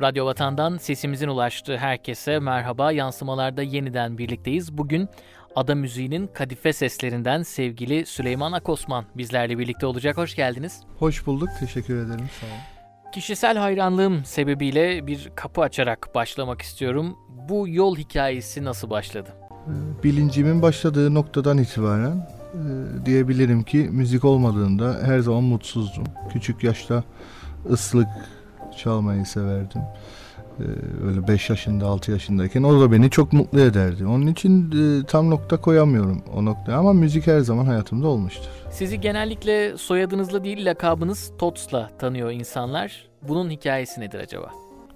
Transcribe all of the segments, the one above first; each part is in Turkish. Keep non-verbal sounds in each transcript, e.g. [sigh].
Radyo Vatan'dan sesimizin ulaştığı herkese merhaba. Yansımalarda yeniden birlikteyiz. Bugün Ada Müziği'nin kadife seslerinden sevgili Süleyman Akosman bizlerle birlikte olacak. Hoş geldiniz. Hoş bulduk. Teşekkür ederim. Sağ olun. Kişisel hayranlığım sebebiyle bir kapı açarak başlamak istiyorum. Bu yol hikayesi nasıl başladı? Ee, bilincimin başladığı noktadan itibaren e, diyebilirim ki müzik olmadığında her zaman mutsuzdum. Küçük yaşta ıslık çalmayı severdim. Ee, öyle 5 yaşında 6 yaşındayken o da beni çok mutlu ederdi. Onun için e, tam nokta koyamıyorum o noktaya ama müzik her zaman hayatımda olmuştur. Sizi genellikle soyadınızla değil lakabınız Tots'la tanıyor insanlar. Bunun hikayesi nedir acaba?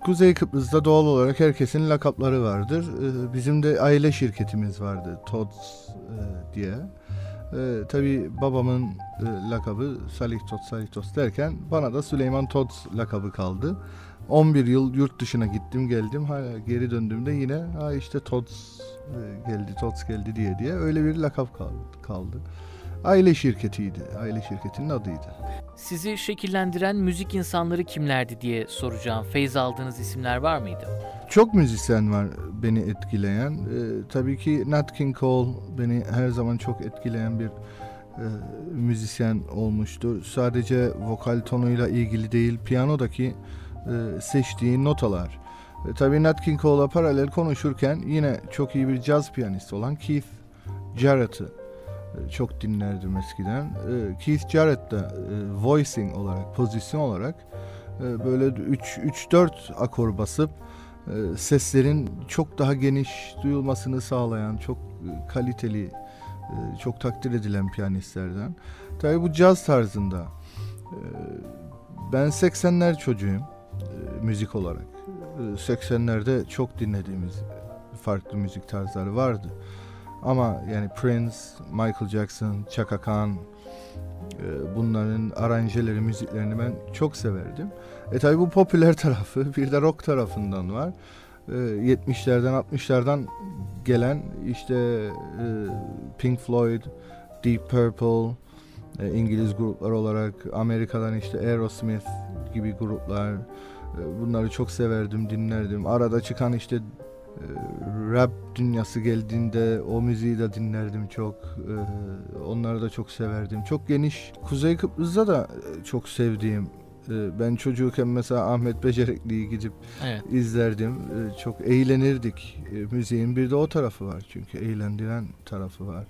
Kuzey Kıbrıs'ta doğal olarak herkesin lakapları vardır. Ee, bizim de aile şirketimiz vardı Tots e, diye. Ee, tabii babamın e, lakabı Salih Tots, Salih Tots derken bana da Süleyman Tots lakabı kaldı. 11 yıl yurt dışına gittim geldim. Hala geri döndüğümde yine ha işte Tots e, geldi, Tots geldi diye diye öyle bir lakap kaldı. kaldı. Aile şirketiydi. Aile şirketinin adıydı. Sizi şekillendiren müzik insanları kimlerdi diye soracağım. Feyz aldığınız isimler var mıydı? Çok müzisyen var beni etkileyen. Ee, tabii ki Nat King Cole beni her zaman çok etkileyen bir e, müzisyen olmuştur. Sadece vokal tonuyla ilgili değil, piyanodaki e, seçtiği notalar. E, tabii Nat King Cole'a paralel konuşurken yine çok iyi bir caz piyanisti olan Keith Jarrett'ı çok dinlerdim eskiden. E, Keith Jarrett da e, voicing olarak, pozisyon olarak e, böyle 3-4 akor basıp seslerin çok daha geniş duyulmasını sağlayan, çok kaliteli, çok takdir edilen piyanistlerden. Tabii bu caz tarzında. Ben 80'ler çocuğuyum müzik olarak. E, 80'lerde çok dinlediğimiz farklı müzik tarzları vardı. Ama yani Prince, Michael Jackson, Chaka Khan e, bunların aranjeleri, müziklerini ben çok severdim. E tabi bu popüler [laughs] tarafı bir de rock tarafından var. E, 70'lerden 60'lardan gelen işte e, Pink Floyd, Deep Purple, e, İngiliz gruplar olarak Amerika'dan işte Aerosmith gibi gruplar e, bunları çok severdim, dinlerdim. Arada çıkan işte rap dünyası geldiğinde o müziği de dinlerdim çok. Ee, onları da çok severdim. Çok geniş. Kuzey Kıbrıs'ta da e, çok sevdiğim e, ben çocukken mesela Ahmet Becerekli'yi gidip evet. izlerdim. E, çok eğlenirdik. Müziğin bir de o tarafı var çünkü eğlendiren tarafı var.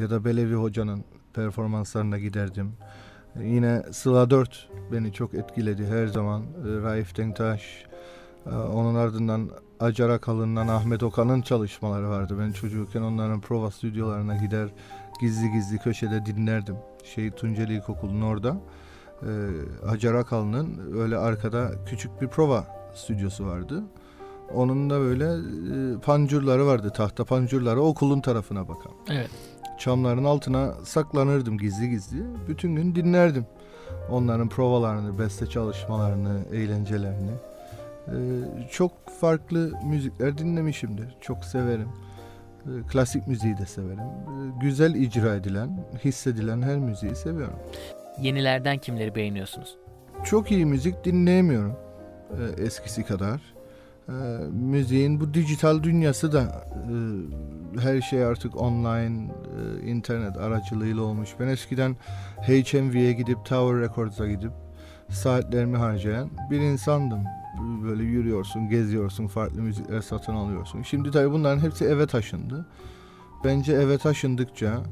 Ya da Belevi Hoca'nın performanslarına giderdim. Yine Sıla 4 beni çok etkiledi her zaman. Raif Denktaş, onun ardından Acar Akalın'dan Ahmet Okan'ın çalışmaları vardı. Ben çocukken onların prova stüdyolarına gider gizli gizli köşede dinlerdim. Şey Tunceli İlkokulu'nun orada. Ee, Acar Akalın'ın öyle arkada küçük bir prova stüdyosu vardı. Onun da böyle e, pancurları vardı. Tahta pancurları okulun tarafına bakan. Evet. Çamların altına saklanırdım gizli gizli. Bütün gün dinlerdim. Onların provalarını, beste çalışmalarını, eğlencelerini. Ee, çok farklı müzikler dinlemişimdir. Çok severim. Ee, klasik müziği de severim. Ee, güzel icra edilen, hissedilen her müziği seviyorum. Yenilerden kimleri beğeniyorsunuz? Çok iyi müzik dinleyemiyorum eskisi kadar. Müziğin bu dijital dünyası da e, her şey artık online, e, internet aracılığıyla olmuş. Ben eskiden HMV'ye gidip Tower Records'a gidip saatlerimi harcayan bir insandım böyle yürüyorsun, geziyorsun, farklı müzikler satın alıyorsun. Şimdi tabii bunların hepsi eve taşındı. Bence eve taşındıkça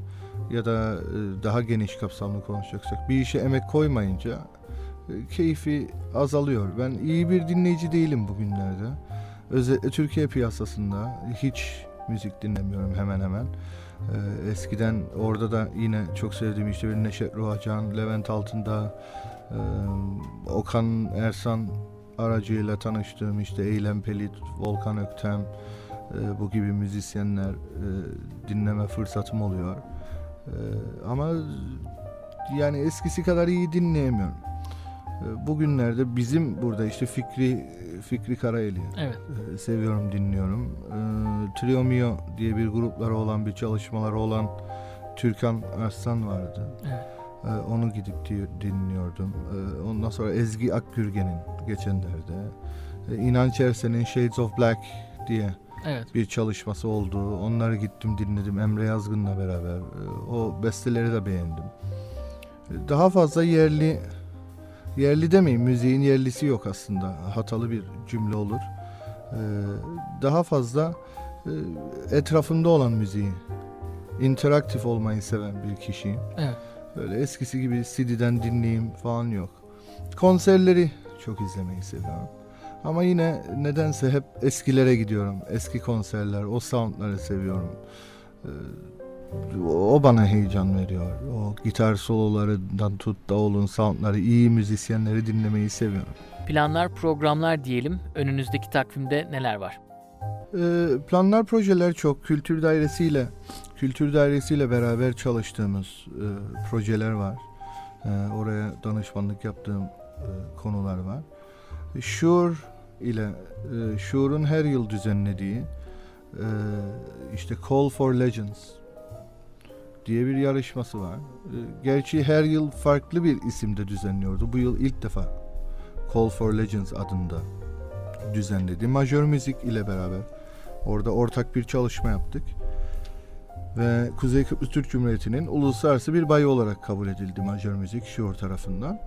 ya da e, daha geniş kapsamlı konuşacaksak bir işe emek koymayınca e, keyfi azalıyor. Ben iyi bir dinleyici değilim bugünlerde. Özellikle Türkiye piyasasında hiç müzik dinlemiyorum hemen hemen. Ee, eskiden orada da yine çok sevdiğim işte bir Neşet Ruhacan, Levent Altındağ, e, Okan Ersan aracıyla tanıştığım işte Eylem Pelit, Volkan Öktem e, bu gibi müzisyenler e, dinleme fırsatım oluyor. E, ama yani eskisi kadar iyi dinleyemiyorum. E, bugünlerde bizim burada işte Fikri Fikri Karayeli evet. e, seviyorum dinliyorum. E, Trio Mio diye bir grupları olan bir çalışmaları olan Türkan Arslan vardı. Evet. E, onu gidip dinliyordum. E, ondan sonra Ezgi Akgürgen'in geçenlerde. İnanç Ersen'in Shades of Black diye evet. bir çalışması oldu. Onları gittim dinledim Emre Yazgın'la beraber. E, o besteleri de beğendim. Daha fazla yerli yerli demeyeyim müziğin yerlisi yok aslında. Hatalı bir cümle olur. Daha fazla e, etrafında olan müziği interaktif olmayı seven bir kişiyim. Evet. Böyle eskisi gibi CD'den dinleyeyim falan yok. Konserleri çok izlemeyi seviyorum. Ama yine nedense hep eskilere gidiyorum. Eski konserler, o soundları seviyorum. Ee, o bana heyecan veriyor. O gitar sololarından tut davulun soundları, iyi müzisyenleri dinlemeyi seviyorum. Planlar, programlar diyelim. Önünüzdeki takvimde neler var? Ee, planlar, projeler çok. Kültür dairesiyle Kültür dairesiyle beraber çalıştığımız e, projeler var. E, oraya danışmanlık yaptığım e, konular var. Şuur ile e, Şuur'un her yıl düzenlediği e, işte Call for Legends diye bir yarışması var. Gerçi her yıl farklı bir isimde düzenliyordu. Bu yıl ilk defa Call for Legends adında düzenledi. Majör müzik ile beraber orada ortak bir çalışma yaptık ve Kuzey Kıbrıs Türk Cumhuriyeti'nin uluslararası bir bayi olarak kabul edildi Majör Müzik Şior tarafından.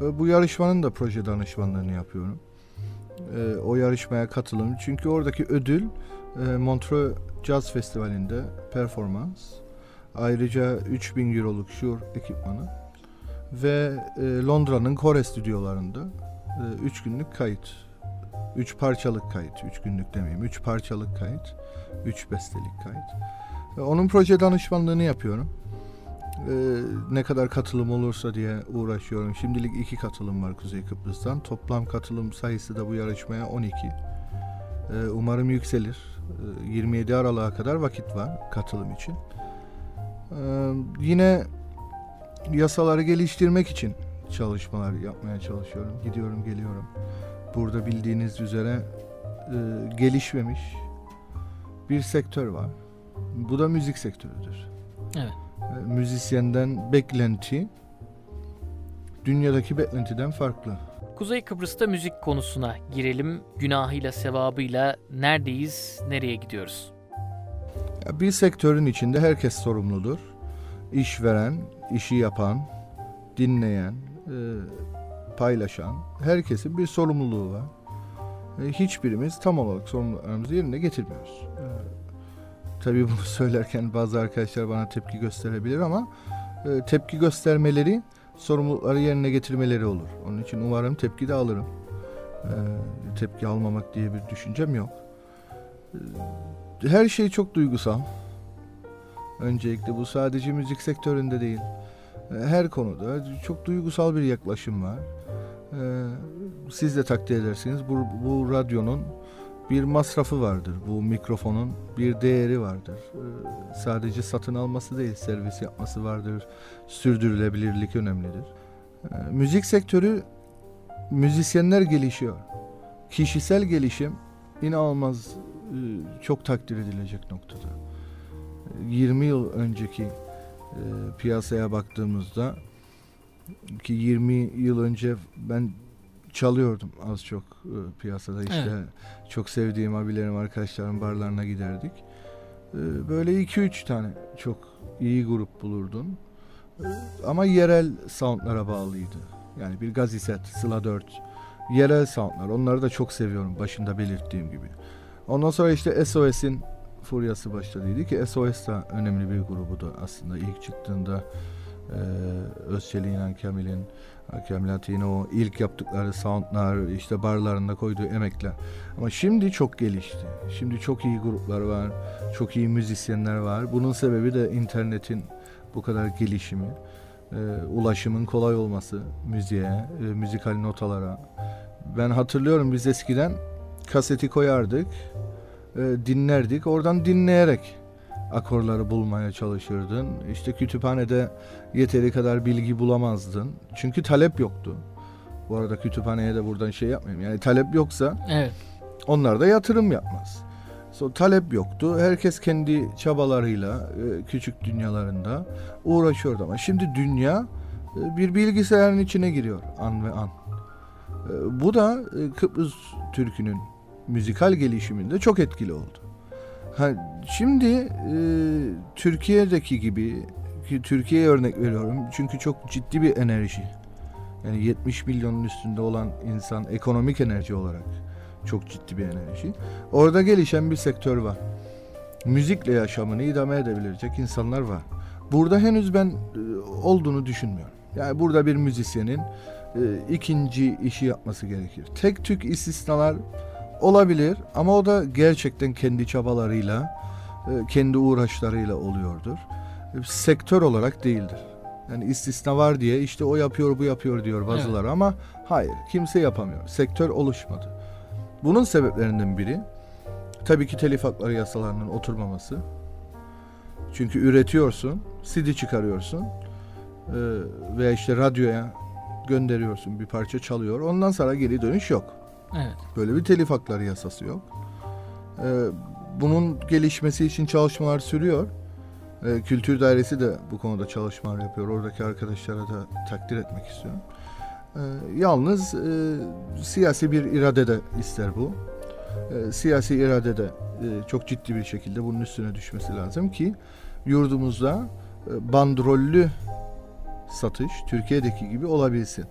Ve bu yarışmanın da proje danışmanlığını yapıyorum. E, o yarışmaya katılım. Çünkü oradaki ödül e, Montreux Jazz Festivali'nde performans. Ayrıca 3000 euroluk Şior ekipmanı ve e, Londra'nın Kore stüdyolarında 3 e, günlük kayıt. 3 parçalık kayıt. 3 günlük demeyeyim. 3 parçalık kayıt. 3 bestelik kayıt. Onun proje danışmanlığını yapıyorum. Ee, ne kadar katılım olursa diye uğraşıyorum. Şimdilik iki katılım var Kuzey Kıbrıs'tan. Toplam katılım sayısı da bu yarışmaya 12. Ee, umarım yükselir. Ee, 27 Aralık'a kadar vakit var katılım için. Ee, yine yasaları geliştirmek için çalışmalar yapmaya çalışıyorum. Gidiyorum geliyorum. Burada bildiğiniz üzere e, gelişmemiş bir sektör var. Bu da müzik sektörüdür. Evet. E, müzisyenden beklenti dünyadaki beklentiden farklı. Kuzey Kıbrıs'ta müzik konusuna girelim. Günahıyla, sevabıyla neredeyiz, nereye gidiyoruz? Bir sektörün içinde herkes sorumludur. İşveren, işi yapan, dinleyen, e, paylaşan herkesin bir sorumluluğu var. E, hiçbirimiz tam olarak sorumluluklarımızı yerine getirmiyoruz. Tabii bunu [laughs] söylerken bazı arkadaşlar bana tepki gösterebilir ama e, tepki göstermeleri sorumlulukları yerine getirmeleri olur. Onun için umarım tepki de alırım. E, tepki almamak diye bir düşüncem yok. E, her şey çok duygusal. Öncelikle bu sadece müzik sektöründe değil. Her konuda çok duygusal bir yaklaşım var. E, siz de takdir edersiniz. Bu, bu radyonun bir masrafı vardır. Bu mikrofonun bir değeri vardır. Ee, sadece satın alması değil, servis yapması vardır. Sürdürülebilirlik önemlidir. Ee, müzik sektörü müzisyenler gelişiyor. Kişisel gelişim inanılmaz e, çok takdir edilecek noktada. 20 yıl önceki e, piyasaya baktığımızda ki 20 yıl önce ben çalıyordum az çok e, piyasada işte evet. çok sevdiğim abilerim arkadaşlarım barlarına giderdik. E, böyle 2-3 tane çok iyi grup bulurdun. E, ama yerel soundlara bağlıydı. Yani bir Gaziset, Sıla 4 yerel soundlar. Onları da çok seviyorum başında belirttiğim gibi. Ondan sonra işte SOS'in furyası başladıydı ki SOS da önemli bir grubudu aslında ilk çıktığında e, Özçelik İnan Kamil'in Kemlat yine o ilk yaptıkları soundlar işte barlarında koyduğu emekler. Ama şimdi çok gelişti. Şimdi çok iyi gruplar var. Çok iyi müzisyenler var. Bunun sebebi de internetin bu kadar gelişimi. E, ulaşımın kolay olması müziğe, e, müzikal notalara. Ben hatırlıyorum biz eskiden kaseti koyardık, e, dinlerdik. Oradan dinleyerek akorları bulmaya çalışırdın. İşte kütüphanede yeteri kadar bilgi bulamazdın. Çünkü talep yoktu. Bu arada kütüphaneye de buradan şey yapmayayım. Yani talep yoksa evet. onlar da yatırım yapmaz. So, talep yoktu. Herkes kendi çabalarıyla e, küçük dünyalarında uğraşıyordu ama şimdi dünya e, bir bilgisayarın içine giriyor an ve an. E, bu da Kıbrıs Türk'ünün müzikal gelişiminde çok etkili oldu. Ha, şimdi e, Türkiye'deki gibi ki Türkiye'ye örnek veriyorum çünkü çok ciddi bir enerji. Yani 70 milyonun üstünde olan insan ekonomik enerji olarak çok ciddi bir enerji. Orada gelişen bir sektör var. Müzikle yaşamını idame edebilecek insanlar var. Burada henüz ben e, olduğunu düşünmüyorum. Yani burada bir müzisyenin e, ikinci işi yapması gerekir. Tek tük istisnalar olabilir ama o da gerçekten kendi çabalarıyla, e, kendi uğraşlarıyla oluyordur. E, sektör olarak değildir. Yani istisna var diye işte o yapıyor bu yapıyor diyor bazıları evet. ama hayır kimse yapamıyor. Sektör oluşmadı. Bunun sebeplerinden biri tabii ki telif hakları yasalarının oturmaması. Çünkü üretiyorsun, CD çıkarıyorsun e, veya işte radyoya gönderiyorsun bir parça çalıyor. Ondan sonra geri dönüş yok. Böyle bir telif hakları yasası yok. E, bunun gelişmesi için çalışmalar sürüyor. E, Kültür Dairesi de bu konuda çalışmalar yapıyor. Oradaki arkadaşlara da takdir etmek istiyorum. E, yalnız e, siyasi bir irade de ister bu. E, siyasi irade de e, çok ciddi bir şekilde bunun üstüne düşmesi lazım ki yurdumuzda e, bandrollü satış Türkiye'deki gibi olabilsin.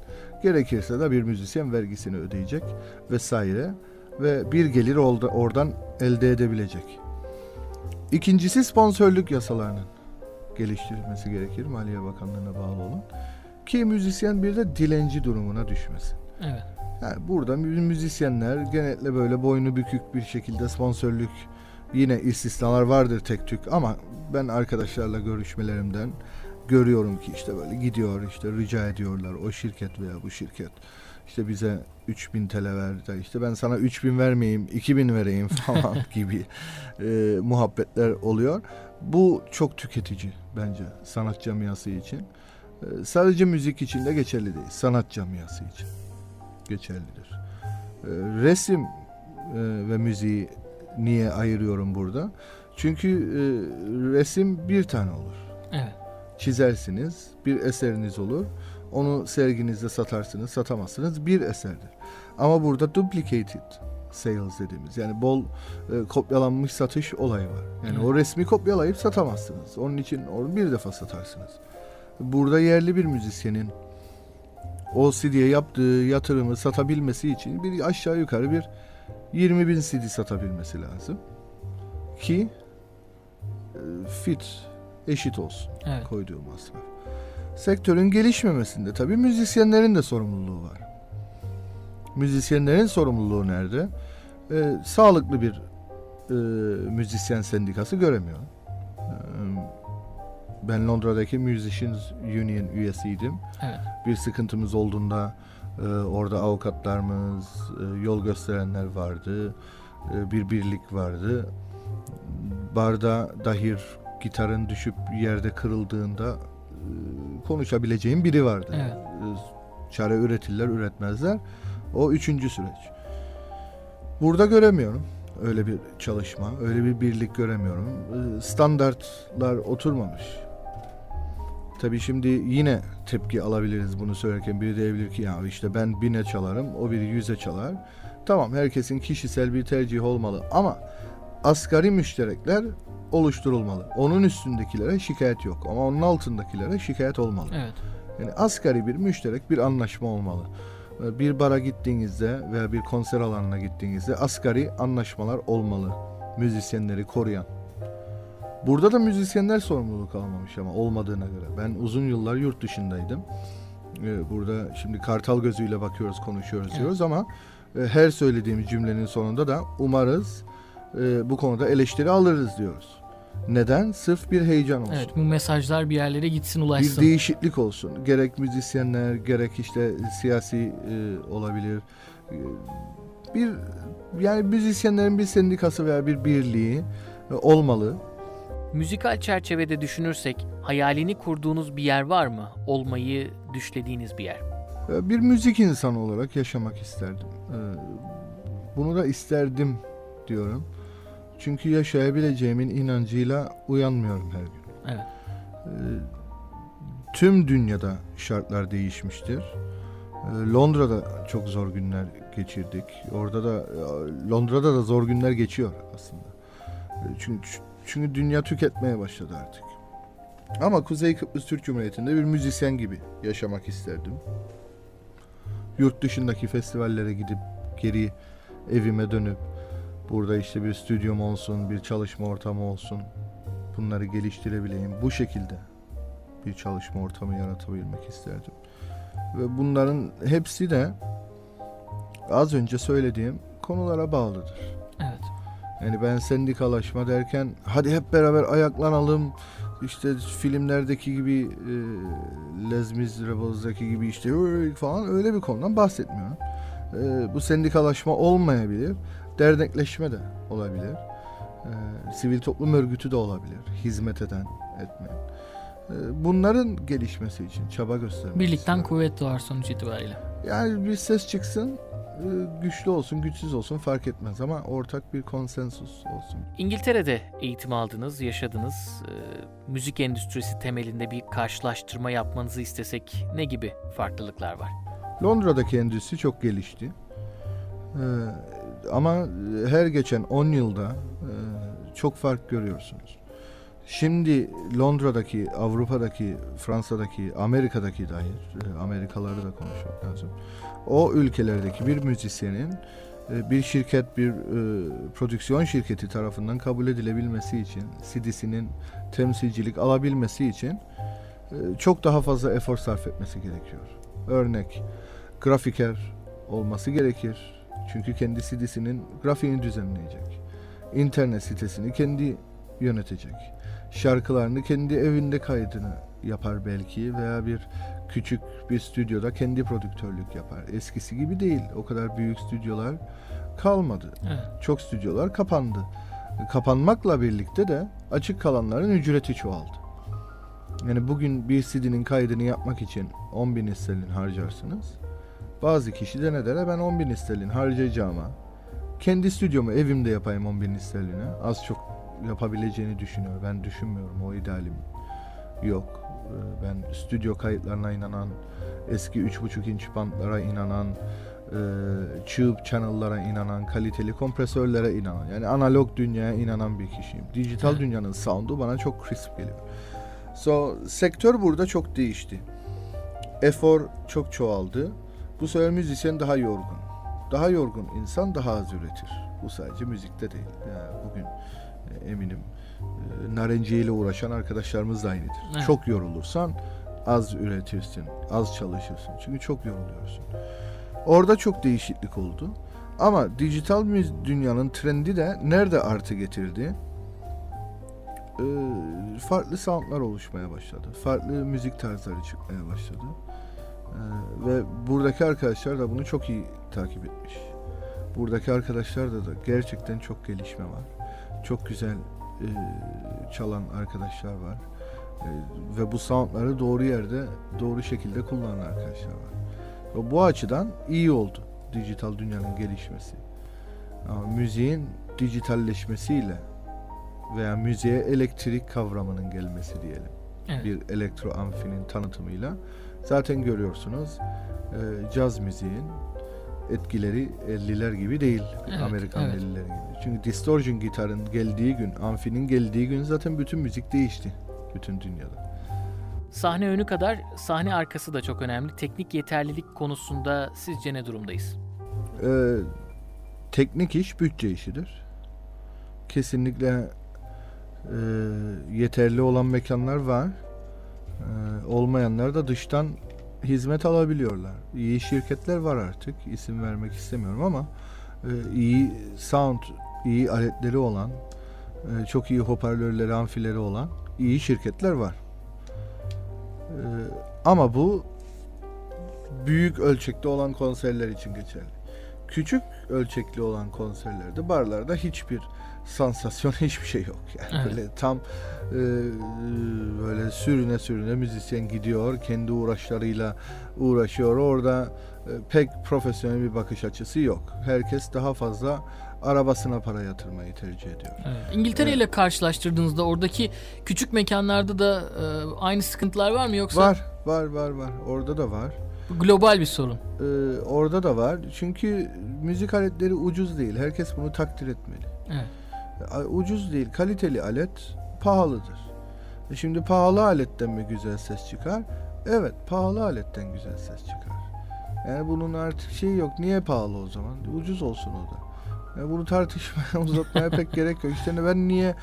Gerekirse de bir müzisyen vergisini ödeyecek vesaire ve bir gelir oradan elde edebilecek. İkincisi sponsorluk yasalarının geliştirilmesi gerekir Maliye Bakanlığı'na bağlı olan ki müzisyen bir de dilenci durumuna düşmesin. Evet. Yani burada müzisyenler genellikle böyle boynu bükük bir şekilde sponsorluk yine istisnalar vardır tek tük ama ben arkadaşlarla görüşmelerimden görüyorum ki işte böyle gidiyor işte rica ediyorlar o şirket veya bu şirket işte bize 3000 TL ver de işte ben sana 3000 vermeyeyim 2000 vereyim [laughs] falan gibi e, muhabbetler oluyor. Bu çok tüketici bence sanat camiası için. E, sadece müzik için de geçerli değil. Sanat camiası için geçerlidir. E, resim e, ve müziği niye ayırıyorum burada? Çünkü e, resim bir tane olur. Evet. Çizersiniz, bir eseriniz olur. Onu serginizde satarsınız, satamazsınız. Bir eserdir. Ama burada duplicated sales dediğimiz yani bol e, kopyalanmış satış olayı var. Yani evet. o resmi kopyalayıp satamazsınız. Onun için onu bir defa satarsınız. Burada yerli bir müzisyenin o CD'ye yaptığı yatırımı satabilmesi için bir aşağı yukarı bir 20 bin CD satabilmesi lazım. Ki e, fit eşit olsun evet. koyduğu masraf. Sektörün gelişmemesinde tabii müzisyenlerin de sorumluluğu var. Müzisyenlerin sorumluluğu nerede? Ee, sağlıklı bir e, müzisyen sendikası göremiyorum. Ee, ben Londra'daki Musicians Union üyesiydim. Evet. Bir sıkıntımız olduğunda e, orada avukatlarımız, e, yol gösterenler vardı. E, bir birlik vardı. Barda dahir gitarın düşüp yerde kırıldığında e, konuşabileceğim biri vardı. Evet. E, çare üretirler, üretmezler. O üçüncü süreç. Burada göremiyorum öyle bir çalışma, öyle bir birlik göremiyorum. E, standartlar oturmamış. Tabii şimdi yine tepki alabiliriz bunu söylerken. Biri diyebilir ki ya işte ben bine çalarım, o biri yüze çalar. Tamam herkesin kişisel bir tercih olmalı ama asgari müşterekler oluşturulmalı. Onun üstündekilere şikayet yok ama onun altındakilere şikayet olmalı. Evet. Yani asgari bir müşterek bir anlaşma olmalı. Bir bara gittiğinizde veya bir konser alanına gittiğinizde asgari anlaşmalar olmalı. Müzisyenleri koruyan. Burada da müzisyenler sorumluluk almamış ama olmadığına göre. Ben uzun yıllar yurt dışındaydım. Ee, burada şimdi kartal gözüyle bakıyoruz, konuşuyoruz evet. diyoruz ama e, her söylediğimiz cümlenin sonunda da umarız e, bu konuda eleştiri alırız diyoruz. Neden? Sırf bir heyecan olsun. Evet bu mesajlar bir yerlere gitsin ulaşsın. Bir değişiklik olsun. Gerek müzisyenler gerek işte siyasi e, olabilir. E, bir yani müzisyenlerin bir sendikası veya bir birliği e, olmalı. Müzikal çerçevede düşünürsek hayalini kurduğunuz bir yer var mı? Olmayı düşlediğiniz bir yer. E, bir müzik insanı olarak yaşamak isterdim. Bunu da isterdim diyorum. Çünkü yaşayabileceğimin inancıyla uyanmıyorum her gün. Evet. Ee, tüm dünyada şartlar değişmiştir. Ee, Londra'da çok zor günler geçirdik. Orada da e, Londra'da da zor günler geçiyor aslında. Ee, Çünkü çünkü dünya tüketmeye başladı artık. Ama Kuzey Kıbrıs Türk Cumhuriyeti'nde bir müzisyen gibi yaşamak isterdim. Yurt dışındaki festivallere gidip geri evime dönüp burada işte bir stüdyom olsun, bir çalışma ortamı olsun. Bunları geliştirebileyim. Bu şekilde bir çalışma ortamı yaratabilmek isterdim. Ve bunların hepsi de az önce söylediğim konulara bağlıdır. Evet. Yani ben sendikalaşma derken hadi hep beraber ayaklanalım. İşte filmlerdeki gibi e, Les Misérables'daki gibi işte falan öyle bir konudan bahsetmiyorum. E, bu sendikalaşma olmayabilir. Dernekleşme de olabilir. E, sivil toplum örgütü de olabilir. Hizmet eden, etmeyen. E, bunların gelişmesi için çaba göstermek Birlikten kuvvet doğar sonuç itibariyle. Yani bir ses çıksın, e, güçlü olsun, güçsüz olsun fark etmez ama ortak bir konsensus olsun. İngiltere'de eğitim aldınız, yaşadınız. Ee, müzik endüstrisi temelinde bir karşılaştırma yapmanızı istesek ne gibi farklılıklar var? Londra'daki endüstri çok gelişti. Ee, ama her geçen 10 yılda e, çok fark görüyorsunuz. Şimdi Londra'daki, Avrupa'daki, Fransa'daki, Amerika'daki dair, e, Amerikaları da konuşmak lazım. O ülkelerdeki bir müzisyenin e, bir şirket, bir e, prodüksiyon şirketi tarafından kabul edilebilmesi için, CD'sinin temsilcilik alabilmesi için e, çok daha fazla efor sarf etmesi gerekiyor. Örnek, grafiker olması gerekir. Çünkü kendi CD'sinin grafiğini düzenleyecek. İnternet sitesini kendi yönetecek. Şarkılarını kendi evinde kaydını yapar belki veya bir küçük bir stüdyoda kendi prodüktörlük yapar. Eskisi gibi değil. O kadar büyük stüdyolar kalmadı. Evet. Çok stüdyolar kapandı. Kapanmakla birlikte de açık kalanların ücreti çoğaldı. Yani bugün bir CD'nin kaydını yapmak için 10 bin sterlin harcarsınız. Bazı kişi de ne der? Ben 10 bin sterlin harcayacağıma kendi stüdyomu evimde yapayım 10 bin sterline. Az çok yapabileceğini düşünüyor. Ben düşünmüyorum. O idealim yok. Ee, Ben stüdyo kayıtlarına inanan, eski 3.5 inç bantlara inanan, e, tube channel'lara inanan, kaliteli kompresörlere inanan, yani analog dünyaya inanan bir kişiyim. Dijital dünyanın sound'u bana çok crisp geliyor. So, sektör burada çok değişti. Efor çok çoğaldı. Bu sefer müzisyen daha yorgun. Daha yorgun insan daha az üretir. Bu sadece müzikte değil. Yani bugün e, eminim e, narenciye uğraşan arkadaşlarımız da aynıdır. Evet. Çok yorulursan az üretirsin, az çalışırsın. Çünkü çok yoruluyorsun. Orada çok değişiklik oldu. Ama dijital dünyanın trendi de nerede artı getirdi? Ee, farklı soundlar oluşmaya başladı. Farklı müzik tarzları çıkmaya başladı. Ee, ve buradaki arkadaşlar da bunu çok iyi takip etmiş. Buradaki arkadaşlarda da gerçekten çok gelişme var. Çok güzel e, çalan arkadaşlar var. E, ve bu soundları doğru yerde, doğru şekilde kullanan arkadaşlar var. Ve bu açıdan iyi oldu dijital dünyanın gelişmesi. Ama müziğin dijitalleşmesiyle veya müziğe elektrik kavramının gelmesi diyelim. Evet. Bir elektro amfinin tanıtımıyla zaten görüyorsunuz e, caz müziğin etkileri 50'ler gibi değil. Evet, Amerikan evet. 50'ler gibi. Çünkü distortion gitarın geldiği gün, amfinin geldiği gün zaten bütün müzik değişti bütün dünyada. Sahne önü kadar sahne arkası da çok önemli. Teknik yeterlilik konusunda sizce ne durumdayız? Ee, teknik iş bütçe işidir. Kesinlikle e, yeterli olan mekanlar var. Ee, olmayanlar da dıştan hizmet alabiliyorlar. İyi şirketler var artık. İsim vermek istemiyorum ama e, iyi sound, iyi aletleri olan, e, çok iyi hoparlörleri, amfileri olan iyi şirketler var. Ee, ama bu büyük ölçekte olan konserler için geçerli. küçük ölçekli olan konserlerde, barlarda hiçbir sansasyon [laughs] hiçbir şey yok. Yani Evet. böyle tam e, böyle sürüne sürüne müzisyen gidiyor, kendi uğraşlarıyla uğraşıyor. Orada e, pek profesyonel bir bakış açısı yok. Herkes daha fazla arabasına para yatırmayı tercih ediyor. Evet. İngiltere ile karşılaştırdığınızda oradaki küçük mekanlarda da e, aynı sıkıntılar var mı yoksa Var, var, var, var. Orada da var. global bir sorun? Ee, orada da var. Çünkü müzik aletleri ucuz değil. Herkes bunu takdir etmeli. Evet. Ucuz değil, kaliteli alet pahalıdır. E Şimdi pahalı aletten mi güzel ses çıkar? Evet, pahalı aletten güzel ses çıkar. Yani bunun artık şeyi yok. Niye pahalı o zaman? Ucuz olsun o da. Yani bunu tartışmaya, [laughs] uzatmaya pek gerek yok. İşte ben niye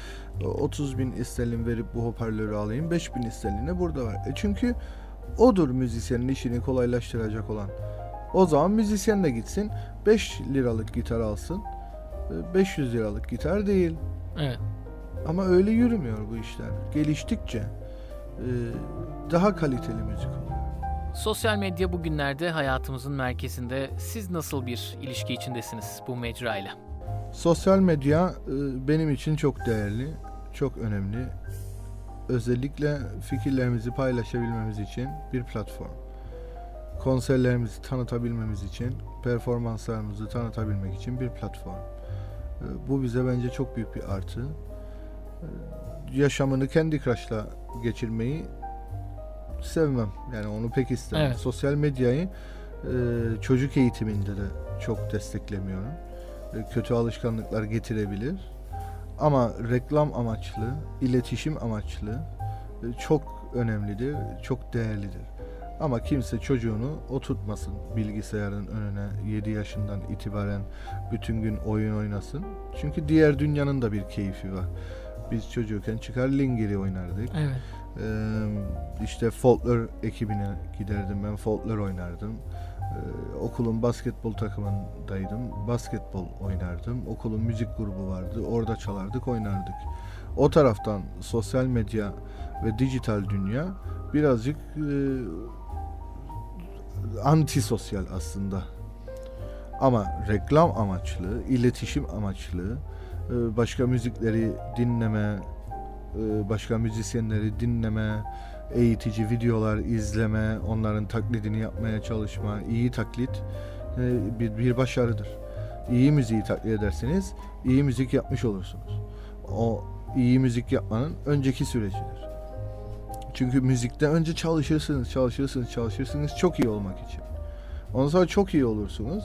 30 bin isterlin verip bu hoparlörü alayım? 5 bin isterline burada var. E çünkü odur müzisyenin işini kolaylaştıracak olan. O zaman müzisyen de gitsin 5 liralık gitar alsın. E, 500 liralık gitar değil. Evet. Ama öyle yürümüyor bu işler. Geliştikçe e, daha kaliteli müzik oluyor. Sosyal medya bugünlerde hayatımızın merkezinde. Siz nasıl bir ilişki içindesiniz bu mecrayla? Sosyal medya e, benim için çok değerli, çok önemli. Özellikle fikirlerimizi paylaşabilmemiz için bir platform. Konserlerimizi tanıtabilmemiz için, performanslarımızı tanıtabilmek için bir platform. E, Bu bize bence çok büyük bir artı. E, Yaşamını kendi Crush'la geçirmeyi sevmem. Yani onu pek istemem. Evet. Sosyal medyayı e, çocuk eğitiminde de çok desteklemiyorum. E, Kötü alışkanlıklar getirebilir. Ama reklam amaçlı, iletişim amaçlı e, çok önemlidir, çok değerlidir. Ama kimse çocuğunu oturtmasın bilgisayarın önüne 7 yaşından itibaren bütün gün oyun oynasın. Çünkü diğer dünyanın da bir keyfi var. Biz çocukken çıkar Lingeri oynardık. Evet. Ee, işte folklor ekibine giderdim ben folklor oynardım. Ee, okulun basketbol takımındaydım. Basketbol oynardım. Okulun müzik grubu vardı. Orada çalardık, oynardık. O taraftan sosyal medya ve dijital dünya birazcık e, antisosyal aslında. Ama reklam amaçlı, iletişim amaçlı, e, başka müzikleri dinleme, e, başka müzisyenleri dinleme, eğitici videolar izleme, onların taklidini yapmaya çalışma, iyi taklit e, bir, başarıdır. İyi müziği taklit ederseniz iyi müzik yapmış olursunuz. O iyi müzik yapmanın önceki sürecidir. Çünkü müzikte önce çalışırsınız, çalışırsınız, çalışırsınız çok iyi olmak için. Ondan sonra çok iyi olursunuz.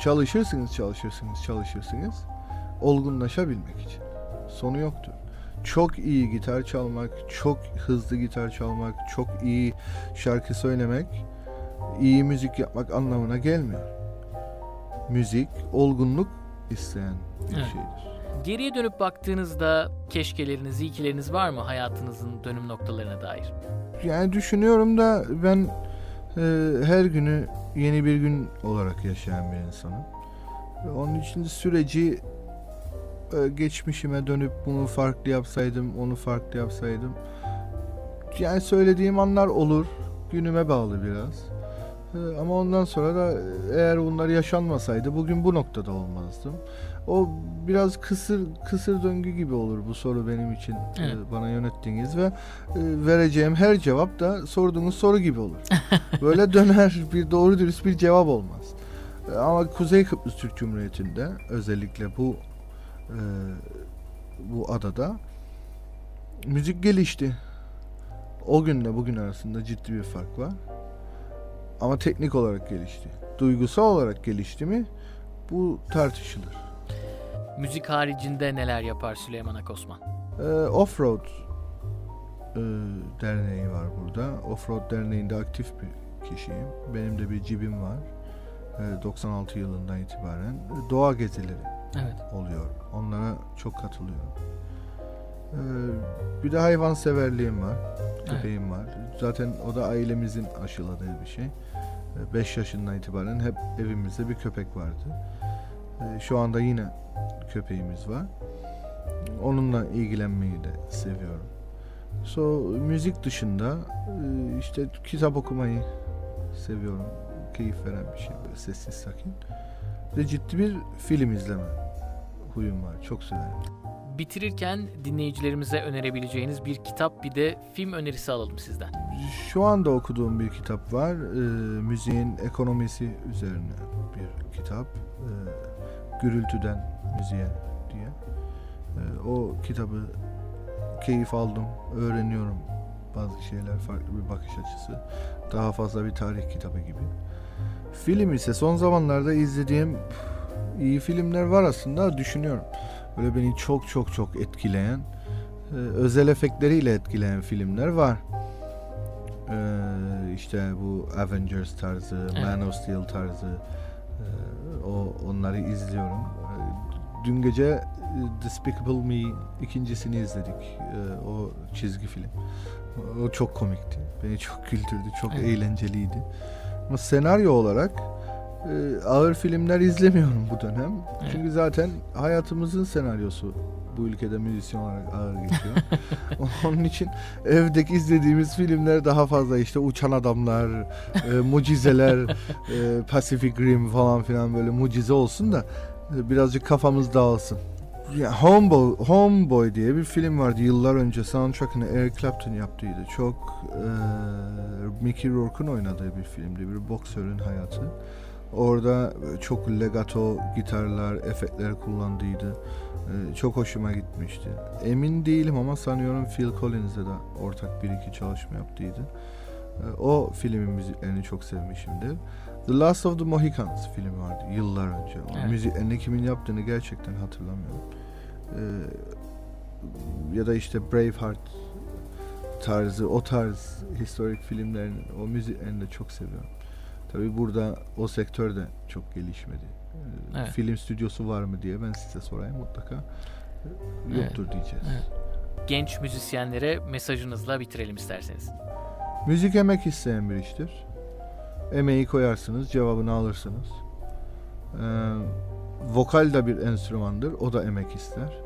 Çalışırsınız, çalışırsınız, çalışırsınız. Olgunlaşabilmek için. Sonu yoktur çok iyi gitar çalmak, çok hızlı gitar çalmak, çok iyi şarkı söylemek, iyi müzik yapmak anlamına gelmiyor. Müzik, olgunluk isteyen bir Evet. şeydir. Geriye dönüp baktığınızda keşkeleriniz, iyikileriniz var mı hayatınızın dönüm noktalarına dair? Yani düşünüyorum da ben e, her günü yeni bir gün olarak yaşayan bir insanım. Onun için süreci e, geçmişime dönüp bunu farklı yapsaydım, onu farklı yapsaydım. Yani söylediğim anlar olur. Günüme bağlı biraz. E, Ama ondan sonra da eğer bunlar yaşanmasaydı bugün bu noktada olmazdım. O biraz kısır kısır döngü gibi olur bu soru benim için e, Evet. bana yönettiğiniz ve e, vereceğim her cevap da sorduğunuz soru gibi olur. [laughs] Böyle döner bir doğru dürüst bir cevap olmaz. E, Ama Kuzey Kıbrıs Türk Cumhuriyeti'nde özellikle bu e, bu adada müzik gelişti. O günle bugün arasında ciddi bir fark var. Ama teknik olarak gelişti. Duygusal olarak gelişti mi? Bu tartışılır. Müzik haricinde neler yapar Süleyman Akosman? Ee, Offroad e, derneği var burada. Offroad derneğinde aktif bir kişiyim. Benim de bir cibim var. Ee, 96 yılından itibaren e, doğa gezileri Evet. oluyor. Onlara çok katılıyorum. Ee, bir de hayvan severliğim var. Köpeğim var. Zaten o da ailemizin aşıladığı bir şey. 5 yaşından itibaren hep evimizde bir köpek vardı. Ee, Şu anda yine köpeğimiz var. Onunla ilgilenmeyi de seviyorum. So müzik dışında e, işte kitap okumayı seviyorum. Keyif veren bir şey böyle sessiz sakin. ve ciddi bir film izleme huyum var. Çok severim. Bitirirken dinleyicilerimize önerebileceğiniz bir kitap bir de film önerisi alalım sizden. Şu anda okuduğum bir kitap var. E, müziğin ekonomisi üzerine bir kitap. E, Gürültüden Müziğe diye. E, o kitabı keyif aldım, öğreniyorum bazı şeyler, farklı bir bakış açısı. Daha fazla bir tarih kitabı gibi. Film ise son zamanlarda izlediğim iyi filmler var aslında düşünüyorum. Böyle beni çok çok çok etkileyen, e, özel efektleriyle etkileyen filmler var. Ee, işte bu Avengers tarzı, evet. Man of Steel tarzı e, o onları izliyorum. Dün gece e, Despicable Me ikincisini izledik. O çizgi film. O çok komikti. Beni çok güldürdü. Çok evet. eğlenceliydi. Ama senaryo olarak e, ağır filmler izlemiyorum bu dönem. Evet. Çünkü zaten hayatımızın senaryosu bu ülkede müzisyen olarak ağır geçiyor. [laughs] Onun için evdeki izlediğimiz filmler daha fazla işte uçan adamlar, e, mucizeler, [laughs] e, Pacific Rim falan filan böyle mucize olsun da e, birazcık kafamız dağılsın. Ya Homeboy, Homeboy diye bir film vardı yıllar önce soundtrack'ını Eric Clapton yaptıydı. Çok e, Mickey Rourke'un oynadığı bir filmdi. Bir boksörün hayatı. Orada çok legato gitarlar, efektler kullandıydı. E, çok hoşuma gitmişti. Emin değilim ama sanıyorum Phil Collins'e de ortak bir iki çalışma yaptıydı. E, o filmin müziklerini çok sevmişimdir. The Last of the Mohicans filmi vardı yıllar önce. O evet. müziklerini kimin yaptığını gerçekten hatırlamıyorum. Ee, ya da işte Braveheart tarzı, o tarz historik filmlerin o müziklerini de çok seviyorum. Tabii burada o sektör de çok gelişmedi. Ee, evet. Film stüdyosu var mı diye ben size sorayım mutlaka yoktur evet. diyeceğiz. Evet. Genç müzisyenlere mesajınızla bitirelim isterseniz. Müzik emek isteyen bir iştir. Emeği koyarsınız, cevabını alırsınız. Ee, vokal da bir enstrümandır, o da emek ister.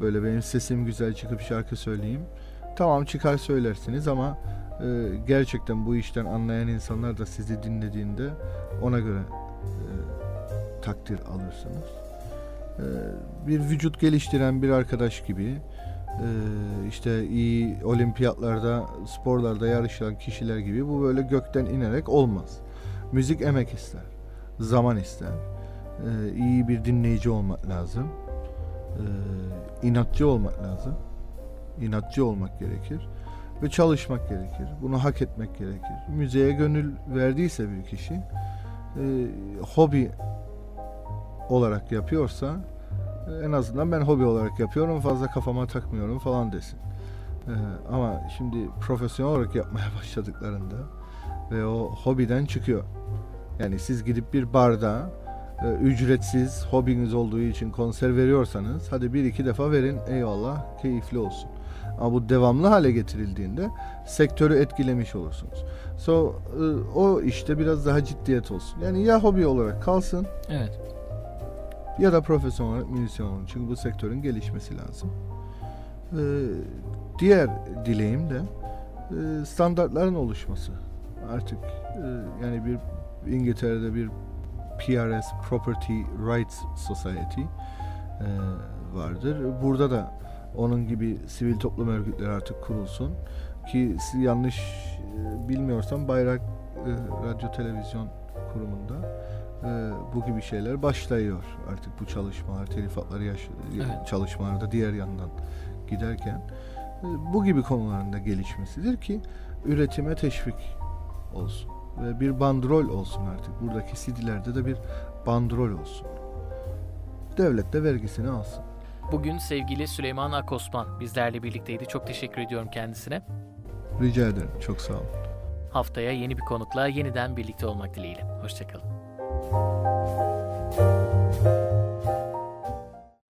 Böyle benim sesim güzel çıkıp şarkı söyleyeyim. Tamam çıkar söylersiniz ama e, gerçekten bu işten anlayan insanlar da sizi dinlediğinde ona göre e, takdir alırsınız. E, bir vücut geliştiren bir arkadaş gibi e, işte iyi olimpiyatlarda, sporlarda yarışan kişiler gibi bu böyle gökten inerek olmaz. Müzik emek ister, zaman ister. E, iyi bir dinleyici olmak lazım inatçı olmak lazım. İnatçı olmak gerekir ve çalışmak gerekir. Bunu hak etmek gerekir. Müzeye gönül verdiyse bir kişi e, hobi olarak yapıyorsa en azından ben hobi olarak yapıyorum fazla kafama takmıyorum falan desin. E, ama şimdi profesyonel olarak yapmaya [laughs] başladıklarında ve o hobiden çıkıyor. Yani siz gidip bir barda e, ücretsiz hobiniz olduğu için konser veriyorsanız hadi bir iki defa verin eyvallah keyifli olsun. Ama bu devamlı hale getirildiğinde sektörü etkilemiş olursunuz. So e, o işte biraz daha ciddiyet olsun. Yani ya hobi olarak kalsın. Evet. Ya da profesyonel olarak müzisyen olun. Çünkü bu sektörün gelişmesi lazım. Ee, diğer dileğim de e, standartların oluşması. Artık e, yani bir İngiltere'de bir PRS Property Rights Society e, vardır. Burada da onun gibi sivil toplum örgütleri artık kurulsun ki yanlış e, bilmiyorsam Bayrak e, Radyo Televizyon Kurumu'nda e, bu gibi şeyler başlıyor artık bu çalışmalar, telifatları yaş evet. çalışmalarda diğer yandan giderken bu gibi konuların gelişmesidir ki üretime teşvik olsun ve bir bandrol olsun artık. Buradaki CD'lerde de bir bandrol olsun. Devlet de vergisini alsın. Bugün sevgili Süleyman Akosman bizlerle birlikteydi. Çok teşekkür ediyorum kendisine. Rica ederim. Çok sağ olun. Haftaya yeni bir konukla yeniden birlikte olmak dileğiyle. Hoşçakalın.